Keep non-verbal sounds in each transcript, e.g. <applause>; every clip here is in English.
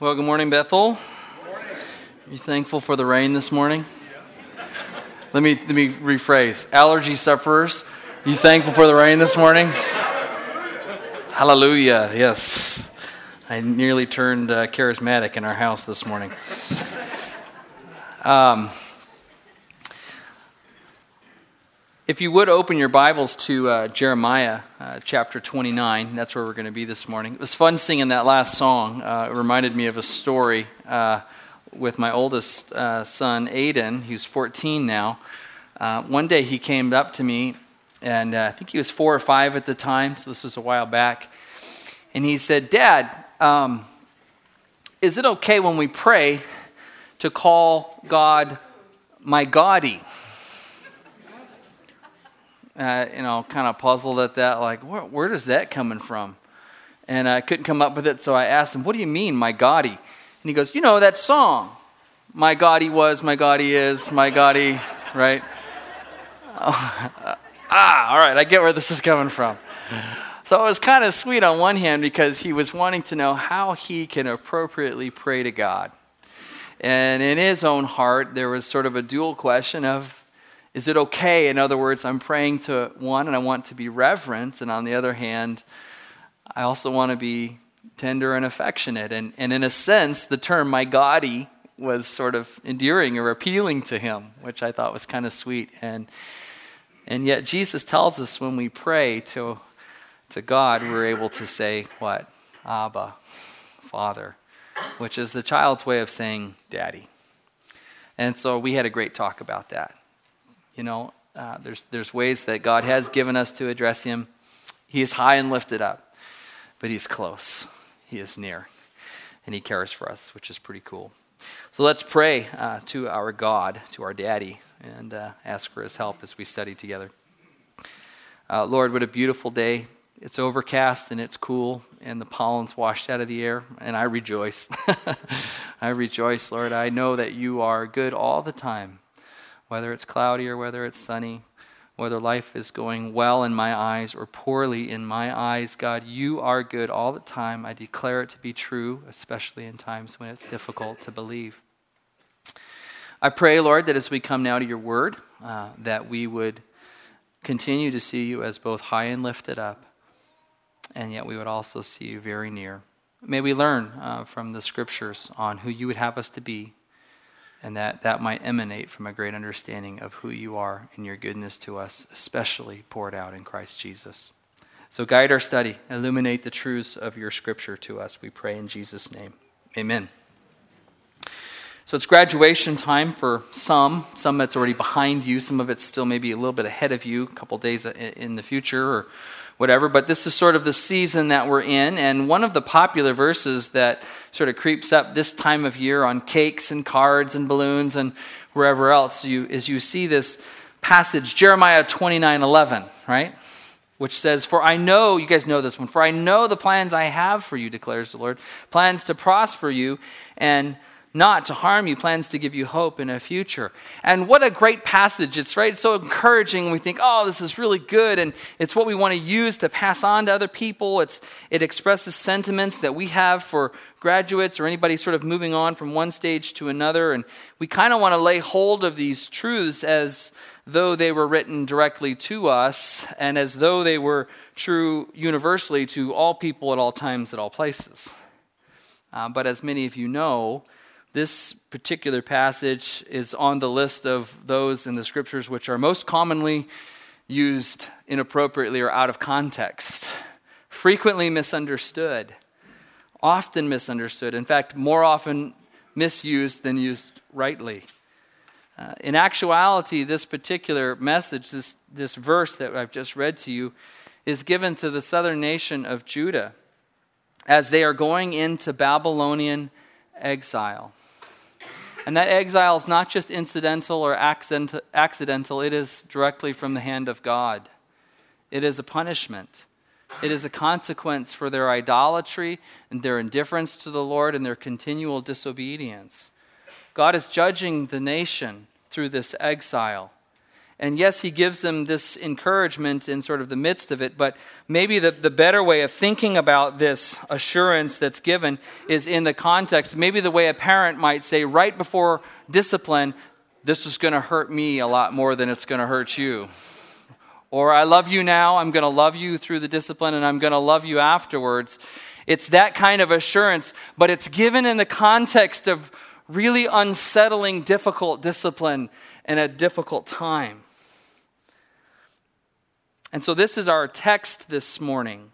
Well, good morning, Bethel. Good morning. Are you thankful for the rain this morning? Yes. Let me let me rephrase. Allergy sufferers, you thankful for the rain this morning? Hallelujah. Yes. I nearly turned uh, charismatic in our house this morning. Um, if you would open your Bibles to uh, Jeremiah uh, chapter 29, that's where we're going to be this morning. It was fun singing that last song. Uh, it reminded me of a story uh, with my oldest uh, son, Aiden, who's 14 now. Uh, one day he came up to me, and I think he was four or five at the time, so this was a while back. And he said, Dad, um, is it okay when we pray to call God my Goddie? uh, you know, kind of puzzled at that, like, where, where does that coming from? And I couldn't come up with it, so I asked him, What do you mean, my Gotti? And he goes, You know, that song. My Gotti was, my Gotti is, my Gotti, right? <laughs> ah, all right, I get where this is coming from. So it was kind of sweet on one hand because he was wanting to know how he can appropriately pray to God. And in his own heart, there was sort of a dual question of is it okay? In other words, I'm praying to one and I want to be reverent, and on the other hand, I also want to be tender and affectionate. And, and in a sense, the term my Gotti was sort of endearing or appealing to him, which I thought was kind of sweet. And, and yet, Jesus tells us when we pray to, to God, we're able to say, What? Abba, Father, which is the child's way of saying daddy. And so we had a great talk about that. You know, uh, there's, there's ways that God has given us to address Him. He is high and lifted up, but He's close, He is near, and He cares for us, which is pretty cool. So let's pray uh, to our God, to our Daddy, and uh, ask for His help as we study together. Uh, Lord, what a beautiful day. It's overcast and it's cool, and the pollen's washed out of the air, and I rejoice. <laughs> I rejoice, Lord. I know that you are good all the time whether it's cloudy or whether it's sunny, whether life is going well in my eyes or poorly in my eyes, God, you are good all the time. I declare it to be true, especially in times when it's difficult to believe. I pray, Lord, that as we come now to your word, uh, that we would continue to see you as both high and lifted up, and yet we would also see you very near. May we learn uh, from the scriptures on who you would have us to be and that that might emanate from a great understanding of who you are and your goodness to us, especially poured out in Christ Jesus. So guide our study, illuminate the truths of your scripture to us, we pray in Jesus' name. Amen. So it's graduation time for some, some that's already behind you, some of it's still maybe a little bit ahead of you, a couple days in the future or whatever, but this is sort of the season that we're in. And one of the popular verses that sort of creeps up this time of year on cakes and cards and balloons and wherever else you, is you see this passage, Jeremiah 29 11, right? Which says, For I know, you guys know this one, for I know the plans I have for you, declares the Lord, plans to prosper you and not to harm you, plans to give you hope in a future. And what a great passage. It's right, it's so encouraging. We think, oh, this is really good. And it's what we want to use to pass on to other people. It's, it expresses sentiments that we have for graduates or anybody sort of moving on from one stage to another. And we kind of want to lay hold of these truths as though they were written directly to us and as though they were true universally to all people at all times, at all places. Uh, but as many of you know, this particular passage is on the list of those in the scriptures which are most commonly used inappropriately or out of context, frequently misunderstood, often misunderstood, in fact, more often misused than used rightly. Uh, in actuality, this particular message, this, this verse that I've just read to you, is given to the southern nation of Judah as they are going into Babylonian exile. And that exile is not just incidental or accidental, it is directly from the hand of God. It is a punishment. It is a consequence for their idolatry and their indifference to the Lord and their continual disobedience. God is judging the nation through this exile. And yes, he gives them this encouragement in sort of the midst of it, but maybe the, the better way of thinking about this assurance that's given is in the context. Maybe the way a parent might say, right before discipline, this is going to hurt me a lot more than it's going to hurt you. Or I love you now, I'm going to love you through the discipline, and I'm going to love you afterwards. It's that kind of assurance, but it's given in the context of really unsettling, difficult discipline in a difficult time. And so, this is our text this morning.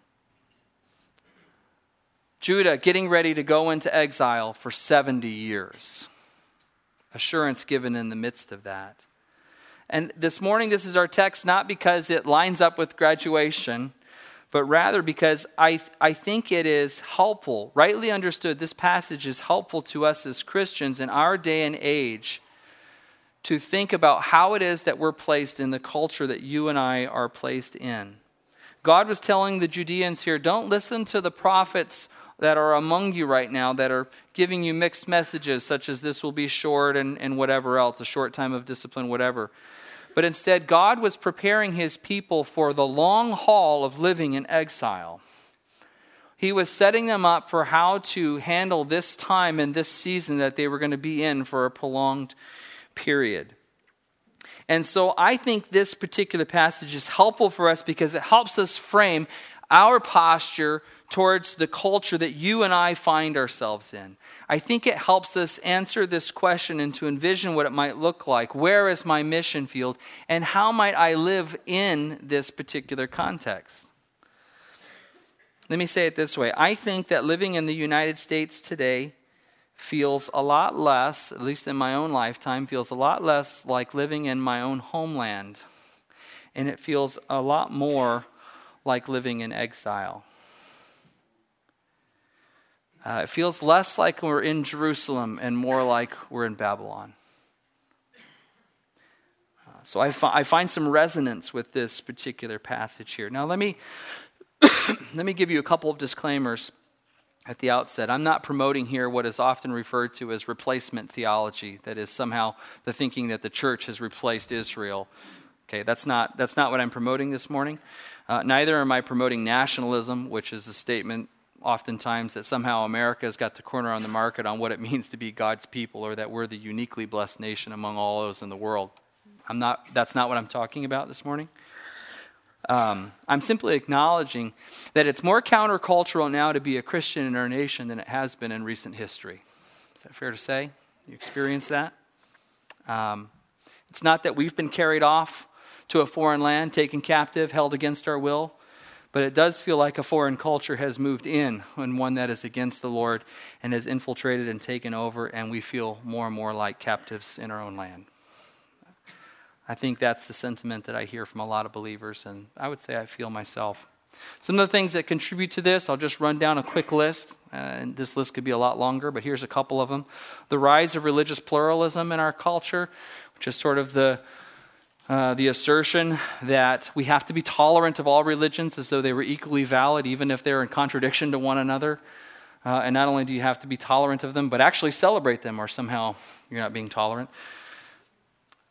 Judah getting ready to go into exile for 70 years. Assurance given in the midst of that. And this morning, this is our text not because it lines up with graduation, but rather because I, I think it is helpful, rightly understood, this passage is helpful to us as Christians in our day and age to think about how it is that we're placed in the culture that you and I are placed in. God was telling the Judeans here don't listen to the prophets that are among you right now that are giving you mixed messages, such as this will be short and, and whatever else, a short time of discipline, whatever. But instead, God was preparing his people for the long haul of living in exile. He was setting them up for how to handle this time and this season that they were going to be in for a prolonged period. And so I think this particular passage is helpful for us because it helps us frame our posture towards the culture that you and I find ourselves in. I think it helps us answer this question and to envision what it might look like. Where is my mission field? And how might I live in this particular context? Let me say it this way I think that living in the United States today feels a lot less, at least in my own lifetime, feels a lot less like living in my own homeland. And it feels a lot more like living in exile. Uh, it feels less like we're in Jerusalem and more like we're in Babylon. Uh, so I, fi- I find some resonance with this particular passage here. Now, let me, <coughs> let me give you a couple of disclaimers at the outset. I'm not promoting here what is often referred to as replacement theology, that is somehow the thinking that the church has replaced Israel. Okay, that's not, that's not what I'm promoting this morning. Uh, neither am I promoting nationalism, which is a statement oftentimes that somehow America has got the corner on the market on what it <laughs> means to be God's people or that we're the uniquely blessed nation among all those in the world. I'm not, that's not what I'm talking about this morning. Um, I'm simply acknowledging that it's more countercultural now to be a Christian in our nation than it has been in recent history. Is that fair to say? You experience that? Um, it's not that we've been carried off to a foreign land, taken captive, held against our will, but it does feel like a foreign culture has moved in and one that is against the Lord and has infiltrated and taken over, and we feel more and more like captives in our own land. I think that's the sentiment that I hear from a lot of believers, and I would say I feel myself. Some of the things that contribute to this, I'll just run down a quick list, uh, and this list could be a lot longer, but here's a couple of them. The rise of religious pluralism in our culture, which is sort of the uh, the assertion that we have to be tolerant of all religions as though they were equally valid, even if they're in contradiction to one another. Uh, and not only do you have to be tolerant of them, but actually celebrate them, or somehow you're not being tolerant.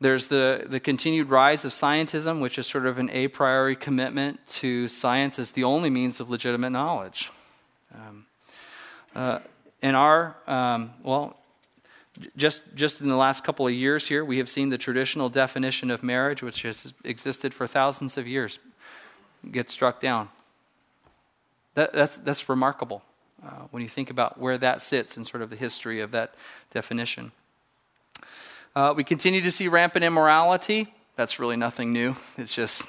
There's the, the continued rise of scientism, which is sort of an a priori commitment to science as the only means of legitimate knowledge. Um, uh, in our, um, well, just, just in the last couple of years here, we have seen the traditional definition of marriage, which has existed for thousands of years, get struck down. That, that's, that's remarkable uh, when you think about where that sits in sort of the history of that definition. Uh, we continue to see rampant immorality. That's really nothing new. It's just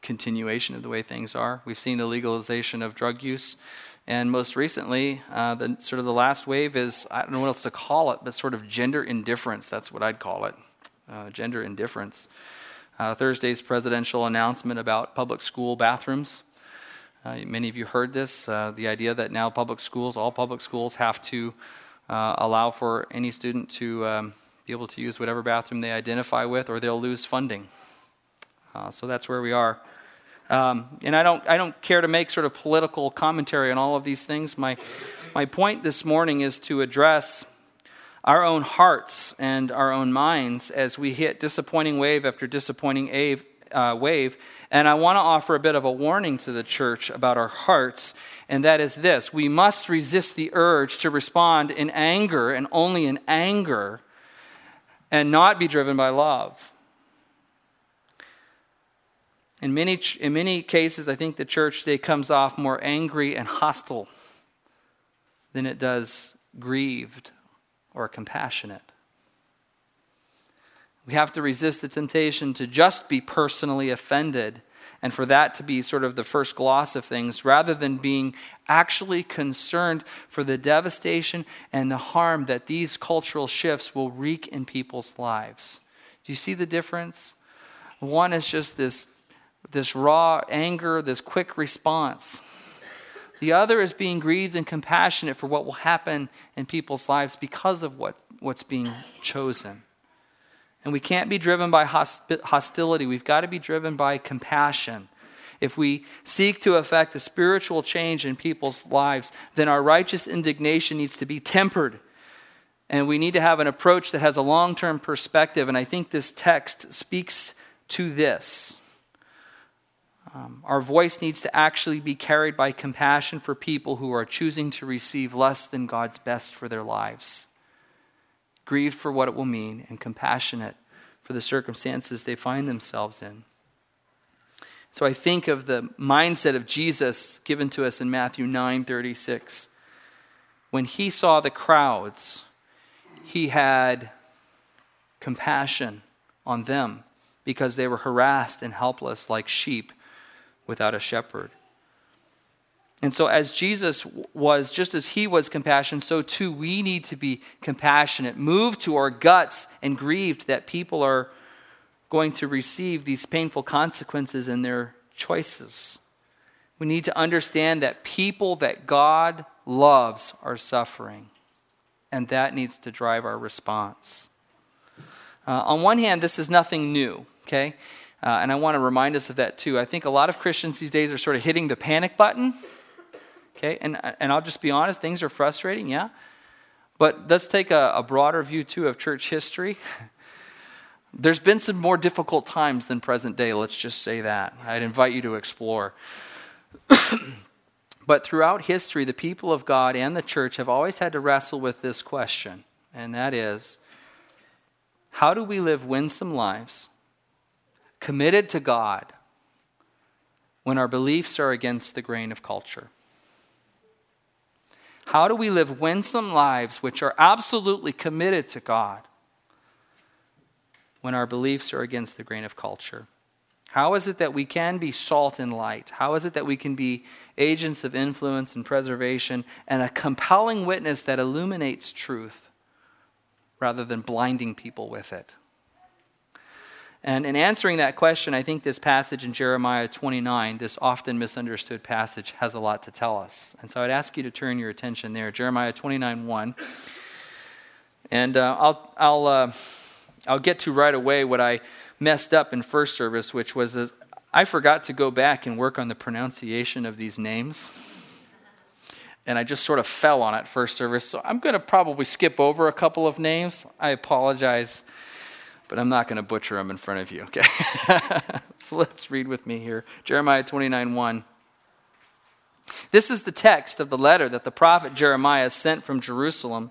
continuation of the way things are. We've seen the legalization of drug use. And most recently, uh, the sort of the last wave is I don't know what else to call it, but sort of gender indifference. That's what I'd call it. Uh, gender indifference. Uh, Thursday's presidential announcement about public school bathrooms. Uh, many of you heard this uh, the idea that now public schools, all public schools, have to uh, allow for any student to um, be able to use whatever bathroom they identify with, or they'll lose funding. Uh, so that's where we are. Um, and I don't, I don't care to make sort of political commentary on all of these things. My, my point this morning is to address our own hearts and our own minds as we hit disappointing wave after disappointing uh, wave. And I want to offer a bit of a warning to the church about our hearts, and that is this we must resist the urge to respond in anger and only in anger and not be driven by love. In many, in many cases, I think the church today comes off more angry and hostile than it does grieved or compassionate. We have to resist the temptation to just be personally offended and for that to be sort of the first gloss of things rather than being actually concerned for the devastation and the harm that these cultural shifts will wreak in people's lives. Do you see the difference? One is just this, this raw anger, this quick response. The other is being grieved and compassionate for what will happen in people's lives because of what, what's being chosen. And we can't be driven by hostility. We've got to be driven by compassion. If we seek to effect a spiritual change in people's lives, then our righteous indignation needs to be tempered. And we need to have an approach that has a long term perspective. And I think this text speaks to this. Um, our voice needs to actually be carried by compassion for people who are choosing to receive less than God's best for their lives. Grieved for what it will mean, and compassionate for the circumstances they find themselves in. So I think of the mindset of Jesus given to us in Matthew 9 36. When he saw the crowds, he had compassion on them because they were harassed and helpless like sheep without a shepherd. And so, as Jesus was, just as he was compassionate, so too we need to be compassionate, moved to our guts and grieved that people are going to receive these painful consequences in their choices. We need to understand that people that God loves are suffering, and that needs to drive our response. Uh, on one hand, this is nothing new, okay? Uh, and I want to remind us of that too. I think a lot of Christians these days are sort of hitting the panic button. Okay, and, and I'll just be honest, things are frustrating, yeah. But let's take a, a broader view too of church history. <laughs> There's been some more difficult times than present day, let's just say that. I'd invite you to explore. <coughs> but throughout history, the people of God and the church have always had to wrestle with this question, and that is how do we live winsome lives committed to God when our beliefs are against the grain of culture? How do we live winsome lives which are absolutely committed to God when our beliefs are against the grain of culture? How is it that we can be salt and light? How is it that we can be agents of influence and preservation and a compelling witness that illuminates truth rather than blinding people with it? And in answering that question, I think this passage in Jeremiah 29, this often misunderstood passage, has a lot to tell us. And so I'd ask you to turn your attention there, Jeremiah 29 1. And uh, I'll, I'll, uh, I'll get to right away what I messed up in first service, which was as I forgot to go back and work on the pronunciation of these names. And I just sort of fell on it first service. So I'm going to probably skip over a couple of names. I apologize but I'm not going to butcher them in front of you, okay? <laughs> so let's read with me here Jeremiah 29 1. This is the text of the letter that the prophet Jeremiah sent from Jerusalem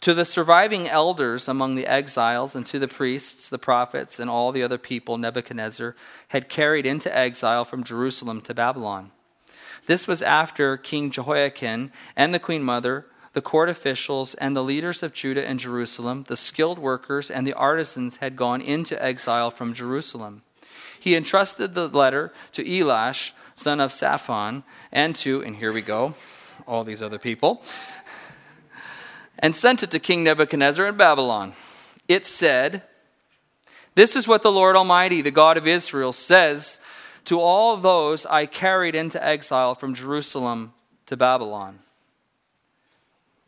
to the surviving elders among the exiles and to the priests, the prophets, and all the other people Nebuchadnezzar had carried into exile from Jerusalem to Babylon. This was after King Jehoiakim and the queen mother the court officials and the leaders of Judah and Jerusalem, the skilled workers and the artisans had gone into exile from Jerusalem. He entrusted the letter to Elasah, son of Shaphan, and to, and here we go, all these other people, and sent it to King Nebuchadnezzar in Babylon. It said, This is what the Lord Almighty, the God of Israel, says to all those I carried into exile from Jerusalem to Babylon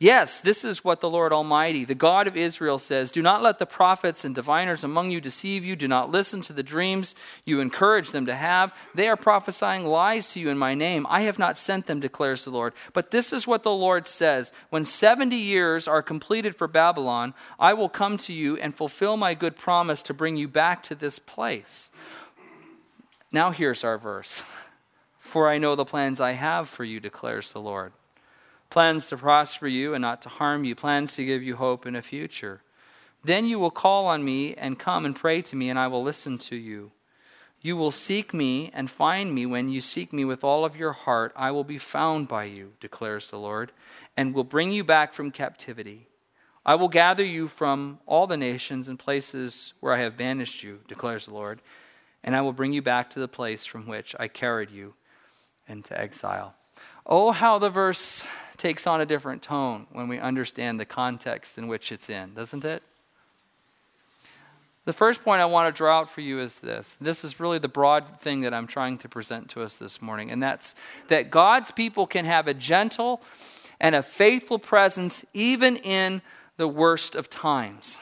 Yes, this is what the Lord Almighty, the God of Israel, says Do not let the prophets and diviners among you deceive you. Do not listen to the dreams you encourage them to have. They are prophesying lies to you in my name. I have not sent them, declares the Lord. But this is what the Lord says When 70 years are completed for Babylon, I will come to you and fulfill my good promise to bring you back to this place. Now here's our verse <laughs> For I know the plans I have for you, declares the Lord plans to prosper you and not to harm you, plans to give you hope in a future. Then you will call on me and come and pray to me, and I will listen to you. You will seek me and find me when you seek me with all of your heart. I will be found by you, declares the Lord, and will bring you back from captivity. I will gather you from all the nations and places where I have banished you, declares the Lord, and I will bring you back to the place from which I carried you into exile. Oh, how the verse takes on a different tone when we understand the context in which it's in, doesn't it? The first point I want to draw out for you is this. This is really the broad thing that I'm trying to present to us this morning, and that's that God's people can have a gentle and a faithful presence even in the worst of times.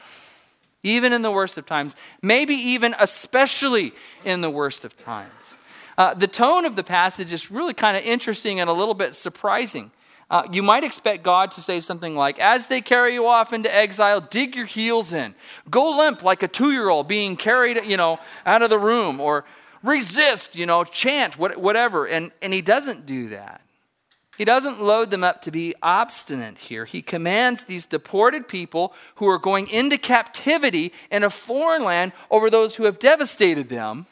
Even in the worst of times, maybe even especially in the worst of times. Uh, the tone of the passage is really kind of interesting and a little bit surprising. Uh, you might expect God to say something like, As they carry you off into exile, dig your heels in. Go limp like a two year old being carried, you know, out of the room. Or resist, you know, chant, whatever. And, and he doesn't do that. He doesn't load them up to be obstinate here. He commands these deported people who are going into captivity in a foreign land over those who have devastated them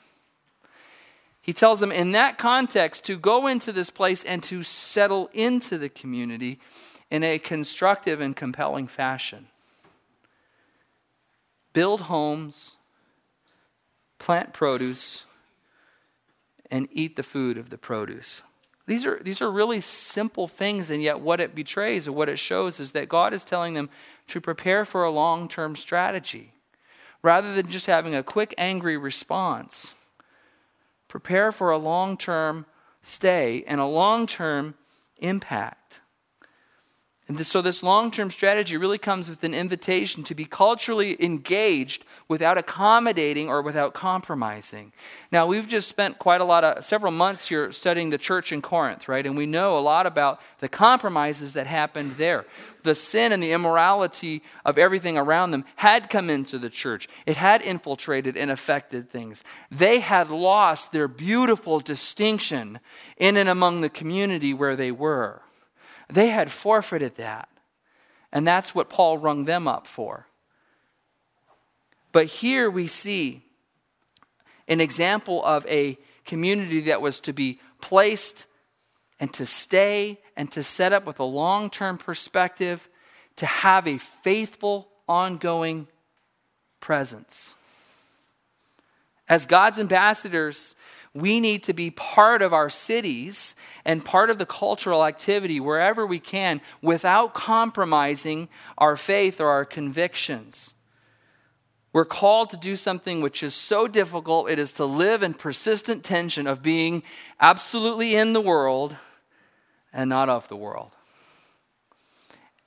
he tells them in that context to go into this place and to settle into the community in a constructive and compelling fashion. Build homes, plant produce, and eat the food of the produce. These are, these are really simple things, and yet what it betrays or what it shows is that God is telling them to prepare for a long term strategy rather than just having a quick, angry response prepare for a long term stay and a long term impact. And so, this long term strategy really comes with an invitation to be culturally engaged without accommodating or without compromising. Now, we've just spent quite a lot of several months here studying the church in Corinth, right? And we know a lot about the compromises that happened there. The sin and the immorality of everything around them had come into the church, it had infiltrated and affected things. They had lost their beautiful distinction in and among the community where they were. They had forfeited that. And that's what Paul rung them up for. But here we see an example of a community that was to be placed and to stay and to set up with a long term perspective, to have a faithful, ongoing presence. As God's ambassadors, we need to be part of our cities and part of the cultural activity wherever we can without compromising our faith or our convictions. We're called to do something which is so difficult, it is to live in persistent tension of being absolutely in the world and not of the world.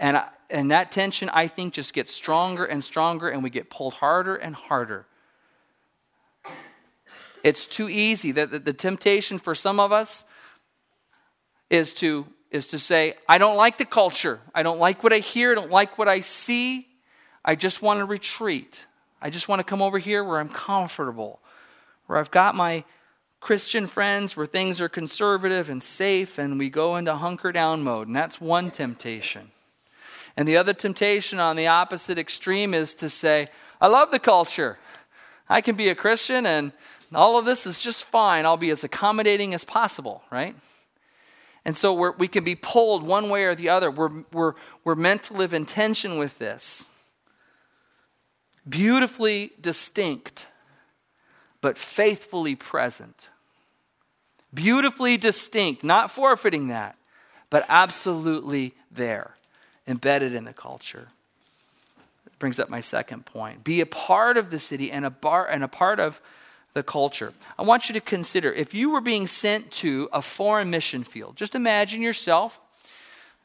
And, and that tension, I think, just gets stronger and stronger, and we get pulled harder and harder it's too easy. that the, the temptation for some of us is to, is to say, I don't like the culture. I don't like what I hear. I don't like what I see. I just want to retreat. I just want to come over here where I'm comfortable, where I've got my Christian friends, where things are conservative and safe, and we go into hunker down mode. And that's one temptation. And the other temptation on the opposite extreme is to say, I love the culture. I can be a Christian and all of this is just fine. I'll be as accommodating as possible, right? And so we can be pulled one way or the other. We're, we're, we're meant to live in tension with this. Beautifully distinct, but faithfully present. Beautifully distinct, not forfeiting that, but absolutely there, embedded in the culture. It brings up my second point. Be a part of the city and a, bar, and a part of the culture. I want you to consider if you were being sent to a foreign mission field, just imagine yourself.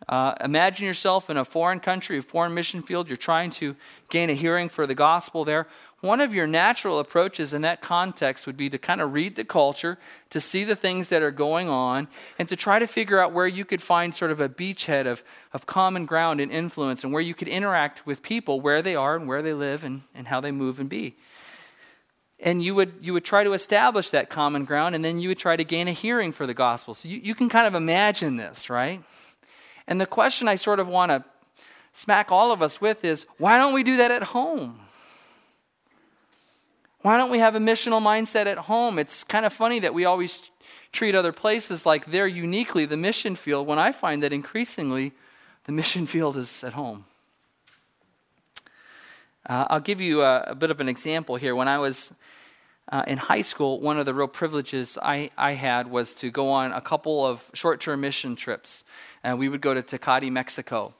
Uh, imagine yourself in a foreign country, a foreign mission field. You're trying to gain a hearing for the gospel there. One of your natural approaches in that context would be to kind of read the culture, to see the things that are going on, and to try to figure out where you could find sort of a beachhead of, of common ground and influence and where you could interact with people where they are and where they live and, and how they move and be and you would you would try to establish that common ground and then you would try to gain a hearing for the gospel. So you, you can kind of imagine this right? And the question i sort of want to smack all of us with is why don't we do that at home? Why don't we have a missional mindset at home? It's kind of funny that we always treat other places like they're uniquely the mission field when i find that increasingly the mission field is at home uh, I'll give you a, a, bit of an example here. When I was uh, in high school, one of the real privileges I, I had was to go on a couple of short term mission trips. And we would go to Tecate, Mexico.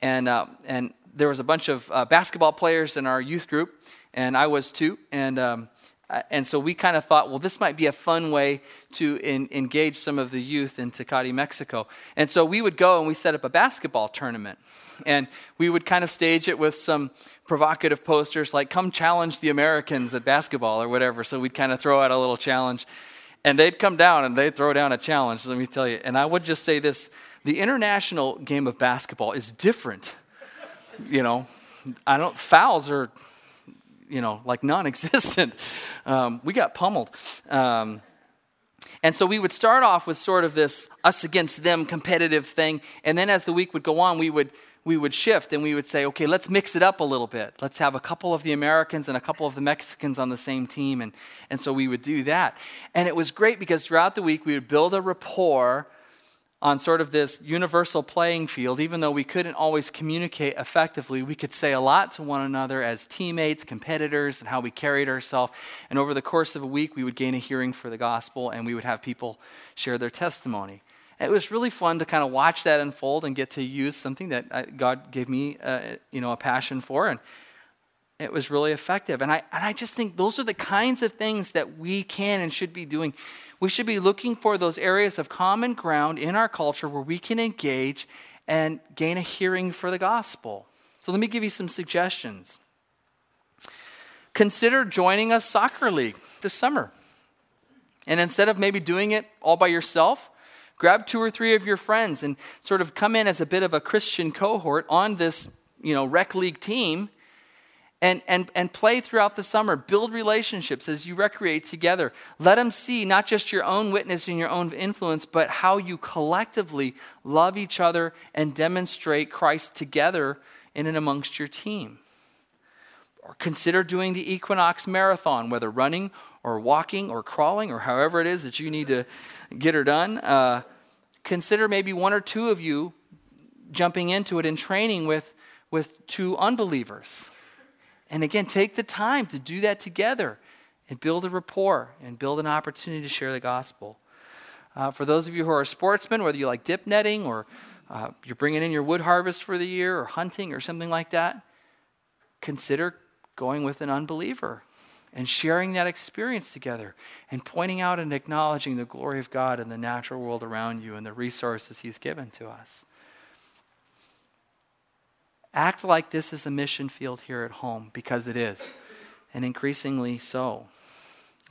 And, uh, and there was a bunch of uh, basketball players in our youth group, and I was too. And, um, uh, and so we kind of thought, well, this might be a fun way to in, engage some of the youth in Tecate, Mexico. And so we would go and we set up a basketball tournament. And we would kind of stage it with some provocative posters like, come challenge the Americans at basketball or whatever. So we'd kind of throw out a little challenge. And they'd come down and they'd throw down a challenge, let me tell you. And I would just say this the international game of basketball is different. You know, I don't, fouls are, you know, like non existent. <laughs> Um, we got pummeled. Um, and so we would start off with sort of this us against them competitive thing. And then as the week would go on, we would we would shift and we would say, okay, let's mix it up a little bit. Let's have a couple of the Americans and a couple of the Mexicans on the same team. And, and so we would do that. And it was great because throughout the week we would build a rapport on sort of this universal playing field. Even though we couldn't always communicate effectively, we could say a lot to one another as teammates, competitors, and how we carried ourselves. And over the course of a week, we would gain a hearing for the gospel and we would have people share their testimony it was really fun to kind of watch that unfold and get to use something that uh, God gave me, uh, you know, a passion for, and it was really effective. And I and I just think those are the kinds of things that we can and should be doing. We should be looking for those areas of common ground in our culture where we can engage and gain a hearing for the gospel. So let me give you some suggestions. Consider joining a soccer league this summer. And instead of maybe doing it all by yourself, grab two or three of your friends and sort of come in as a bit of a Christian cohort on this, you know, rec league team and, and, and play throughout the summer. Build relationships as you recreate together. Let them see not just your own witness and your own influence, but how you collectively love each other and demonstrate Christ together in and amongst your team. Or consider doing the Equinox Marathon, whether running or walking or crawling or however it is that you need to get her done. Uh, consider maybe one or two of you jumping into it and training with, with two unbelievers. And again, take the time to do that together and build a rapport and build an opportunity to share the gospel. Uh, for those of you who are sportsmen, whether you like dip netting or uh, you're bringing in your wood harvest for the year or hunting or something like that, consider going with an unbeliever and sharing that experience together and pointing out and acknowledging the glory of God in the natural world around you and the resources He's given to us. Act like this is a mission field here at home because it is, and increasingly so.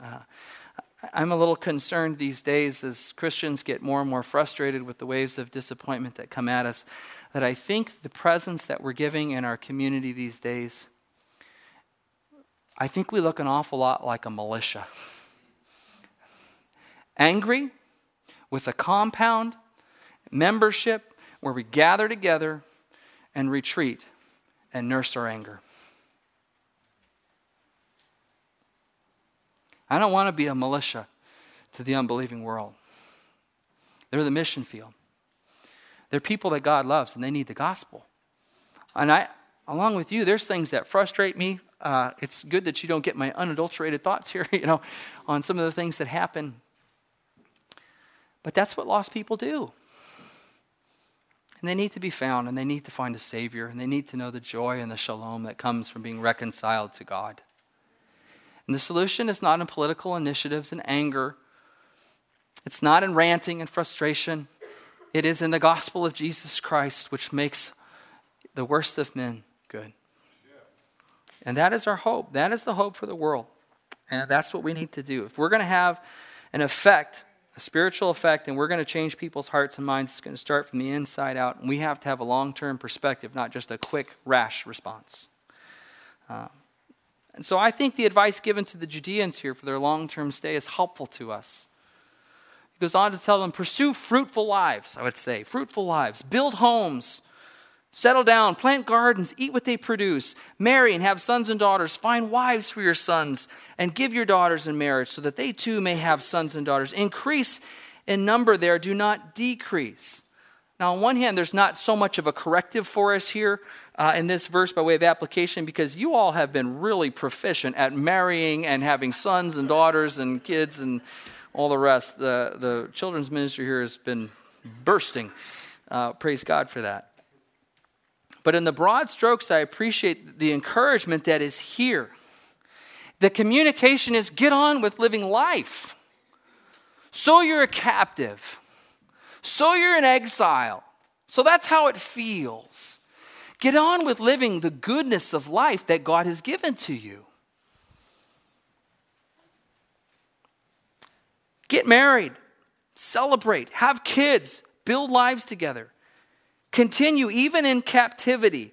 Uh, I'm a little concerned these days as Christians get more and more frustrated with the waves of disappointment that come at us that I think the presence that we're giving in our community these days I think we look an awful lot like a militia. Angry with a compound membership where we gather together and retreat and nurse our anger. I don't want to be a militia to the unbelieving world. They're the mission field. They're people that God loves and they need the gospel. And I, along with you, there's things that frustrate me. Uh, it's good that you don't get my unadulterated thoughts <laughs> here, you know, on some of the things that happen. But that's what lost people do. And they need to be found, and they need to find a Savior, and they need to know the joy and the shalom that comes from being reconciled to God. And the solution is not in political initiatives and anger, it's not in ranting and frustration. It is in the gospel of Jesus Christ, which makes the worst of men good. And that is our hope. That is the hope for the world. And that's what we need to do. If we're going to have an effect, a spiritual effect, and we're going to change people's hearts and minds, it's going to start from the inside out. And we have to have a long term perspective, not just a quick, rash response. Um, and so I think the advice given to the Judeans here for their long term stay is helpful to us. He goes on to tell them pursue fruitful lives, I would say, fruitful lives, build homes Settle down, plant gardens, eat what they produce, marry and have sons and daughters, find wives for your sons, and give your daughters in marriage so that they too may have sons and daughters. Increase in number there, do not decrease. Now, on one hand, there's not so much of a corrective for us here uh, in this verse by way of application because you all have been really proficient at marrying and having sons and daughters and kids and all the rest. The, the children's ministry here has been bursting. Uh, praise God for that. But in the broad strokes, I appreciate the encouragement that is here. The communication is get on with living life. So you're a captive. So you're in exile. So that's how it feels. Get on with living the goodness of life that God has given to you. Get married, celebrate, have kids, build lives together. Continue even in captivity.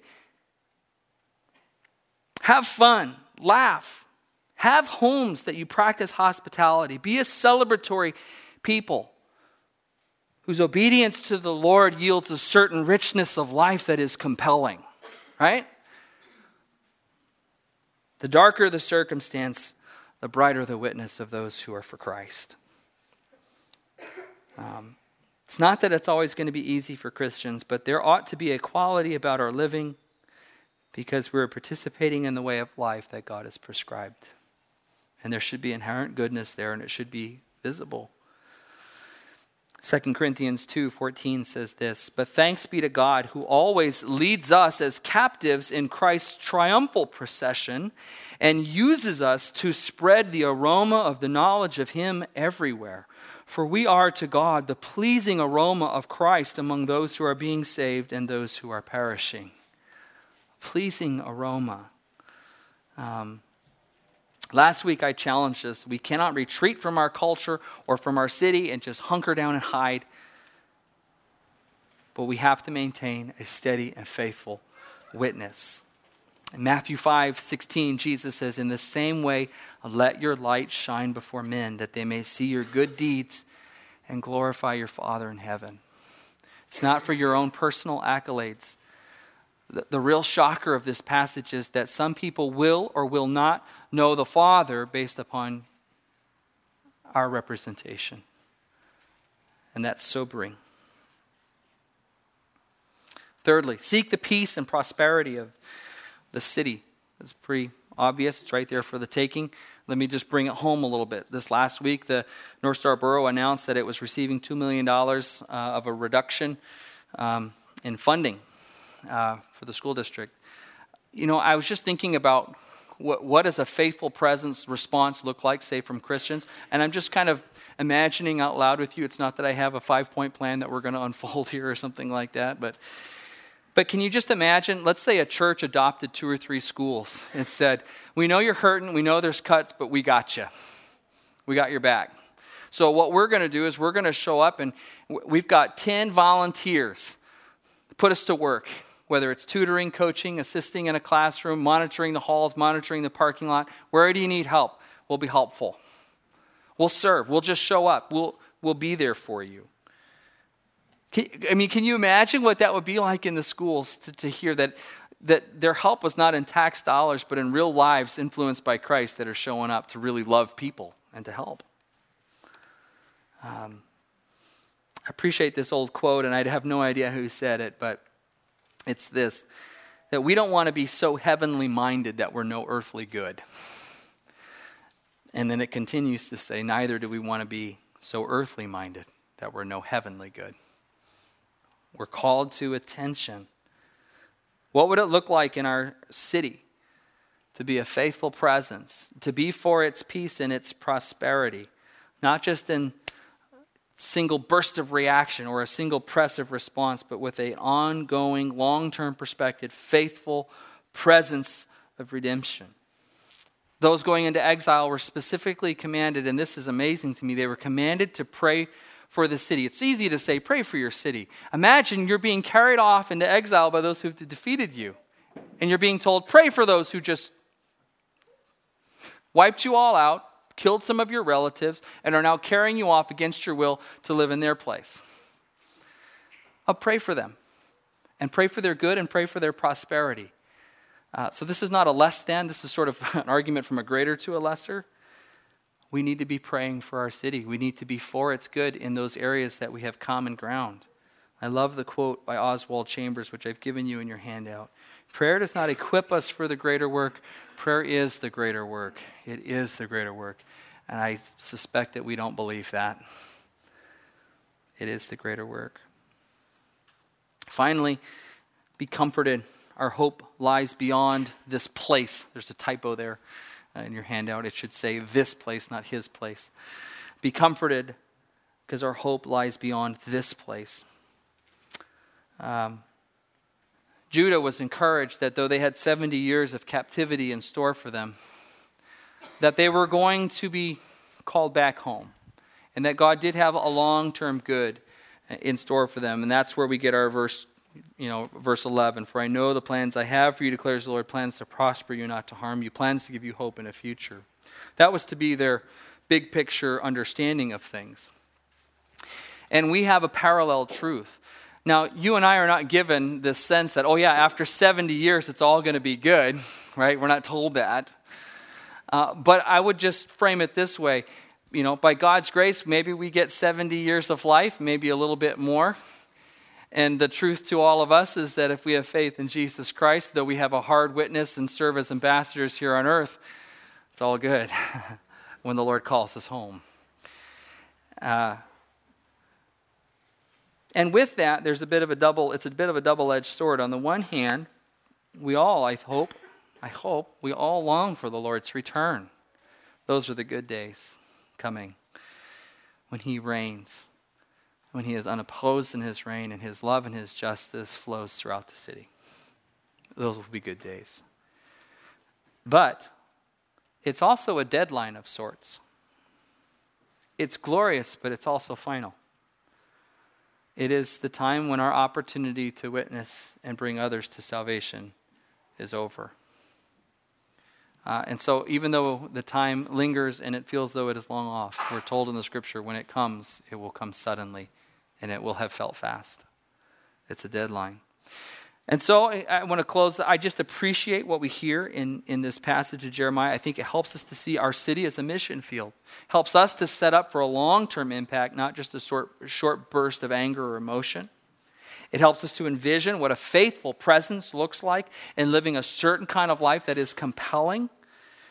Have fun, laugh, have homes that you practice hospitality. Be a celebratory people whose obedience to the Lord yields a certain richness of life that is compelling, right? The darker the circumstance, the brighter the witness of those who are for Christ. Um, it's not that it's always going to be easy for Christians, but there ought to be a quality about our living because we're participating in the way of life that God has prescribed. And there should be inherent goodness there, and it should be visible. 2 Corinthians 2:14 says this, "But thanks be to God who always leads us as captives in Christ's triumphal procession and uses us to spread the aroma of the knowledge of him everywhere." For we are to God the pleasing aroma of Christ among those who are being saved and those who are perishing. Pleasing aroma. Um, last week I challenged us we cannot retreat from our culture or from our city and just hunker down and hide. But we have to maintain a steady and faithful witness. In Matthew 5 16, Jesus says, In the same way, let your light shine before men, that they may see your good deeds and glorify your Father in heaven. It's not for your own personal accolades. The, the real shocker of this passage is that some people will or will not know the Father based upon our representation. And that's sobering. Thirdly, seek the peace and prosperity of the city. It's pretty obvious, it's right there for the taking. Let me just bring it home a little bit. This last week, the North Star Borough announced that it was receiving $2 million uh, of a reduction um, in funding uh, for the school district. You know, I was just thinking about what, what does a faithful presence response look like, say, from Christians? And I'm just kind of imagining out loud with you. It's not that I have a five point plan that we're going <laughs> to unfold here or something like that, but but can you just imagine? Let's say a church adopted two or three schools and said, We know you're hurting, we know there's cuts, but we got you. We got your back. So, what we're going to do is we're going to show up and we've got 10 volunteers. Put us to work, whether it's tutoring, coaching, assisting in a classroom, monitoring the halls, monitoring the parking lot. Where do you need help? We'll be helpful. We'll serve. We'll just show up. We'll, we'll be there for you. Can, I mean, can you imagine what that would be like in the schools to, to hear that, that their help was not in tax dollars, but in real lives influenced by Christ that are showing up to really love people and to help? Um, I appreciate this old quote, and I have no idea who said it, but it's this that we don't want to be so heavenly minded that we're no earthly good. And then it continues to say, neither do we want to be so earthly minded that we're no heavenly good. We're called to attention. What would it look like in our city to be a faithful presence, to be for its peace and its prosperity, not just in single burst of reaction or a single press of response, but with an ongoing, long term perspective, faithful presence of redemption. Those going into exile were specifically commanded, and this is amazing to me, they were commanded to pray for the city. It's easy to say, pray for your city. Imagine you're being carried off into exile by those who've defeated you, and you're being told, pray for those who just wiped you all out, killed some of your relatives, and are now carrying you off against your will to live in their place. I'll pray for them and pray for their good and pray for their prosperity. Uh, so, this is not a less than, this is sort of <laughs> an argument from a greater to a lesser. We need to be praying for our city. We need to be for its good in those areas that we have common ground. I love the quote by Oswald Chambers, which I've given you in your handout. Prayer does not equip us for the greater work, prayer is the greater work. It is the greater work. And I suspect that we don't believe that. It is the greater work. Finally, be comforted. Our hope lies beyond this place. There's a typo there in your handout. It should say this place, not his place. Be comforted because our hope lies beyond this place. Um, Judah was encouraged that though they had 70 years of captivity in store for them, that they were going to be called back home, and that God did have a long term good in store for them. And that's where we get our verse, you know, verse 11. For I know the plans I have for you, declares the Lord, plans to prosper you, not to harm you, plans to give you hope in a future. That was to be their big picture understanding of things. And we have a parallel truth. Now, you and I are not given this sense that, oh, yeah, after 70 years, it's all going to be good, <laughs> right? We're not told that. Uh, but I would just frame it this way you know, by God's grace, maybe we get 70 years of life, maybe a little bit more. And the truth to all of us is that if we have faith in Jesus Christ, though we have a hard witness and serve as ambassadors here on earth, it's all good <laughs> when the Lord calls us home. Uh, and with that, there's a bit of a double, it's a bit of a double-edged sword. On the one hand, we all, I hope, I hope, we all long for the Lord's return. Those are the good days coming when he reigns, when he is unopposed in his reign, and his love and his justice flows throughout the city. Those will be good days. But it's also a deadline of sorts. It's glorious, but it's also final. It is the time when our opportunity to witness and bring others to salvation is over. Uh, and so, even though the time lingers and it feels though it is long off, we're told in the scripture when it comes, it will come suddenly and it will have felt fast. It's a deadline. And so I want to close. I just appreciate what we hear in, in this passage of Jeremiah. I think it helps us to see our city as a mission field, helps us to set up for a long term impact, not just a short, short burst of anger or emotion. It helps us to envision what a faithful presence looks like in living a certain kind of life that is compelling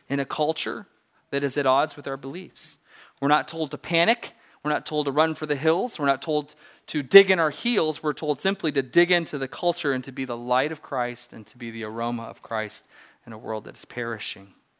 in a culture that is at odds with our beliefs. We're not told to panic. We're not told to run for the hills. We're not told to dig in our heels. We're told simply to dig into the culture and to be the light of Christ and to be the aroma of Christ in a world that is perishing.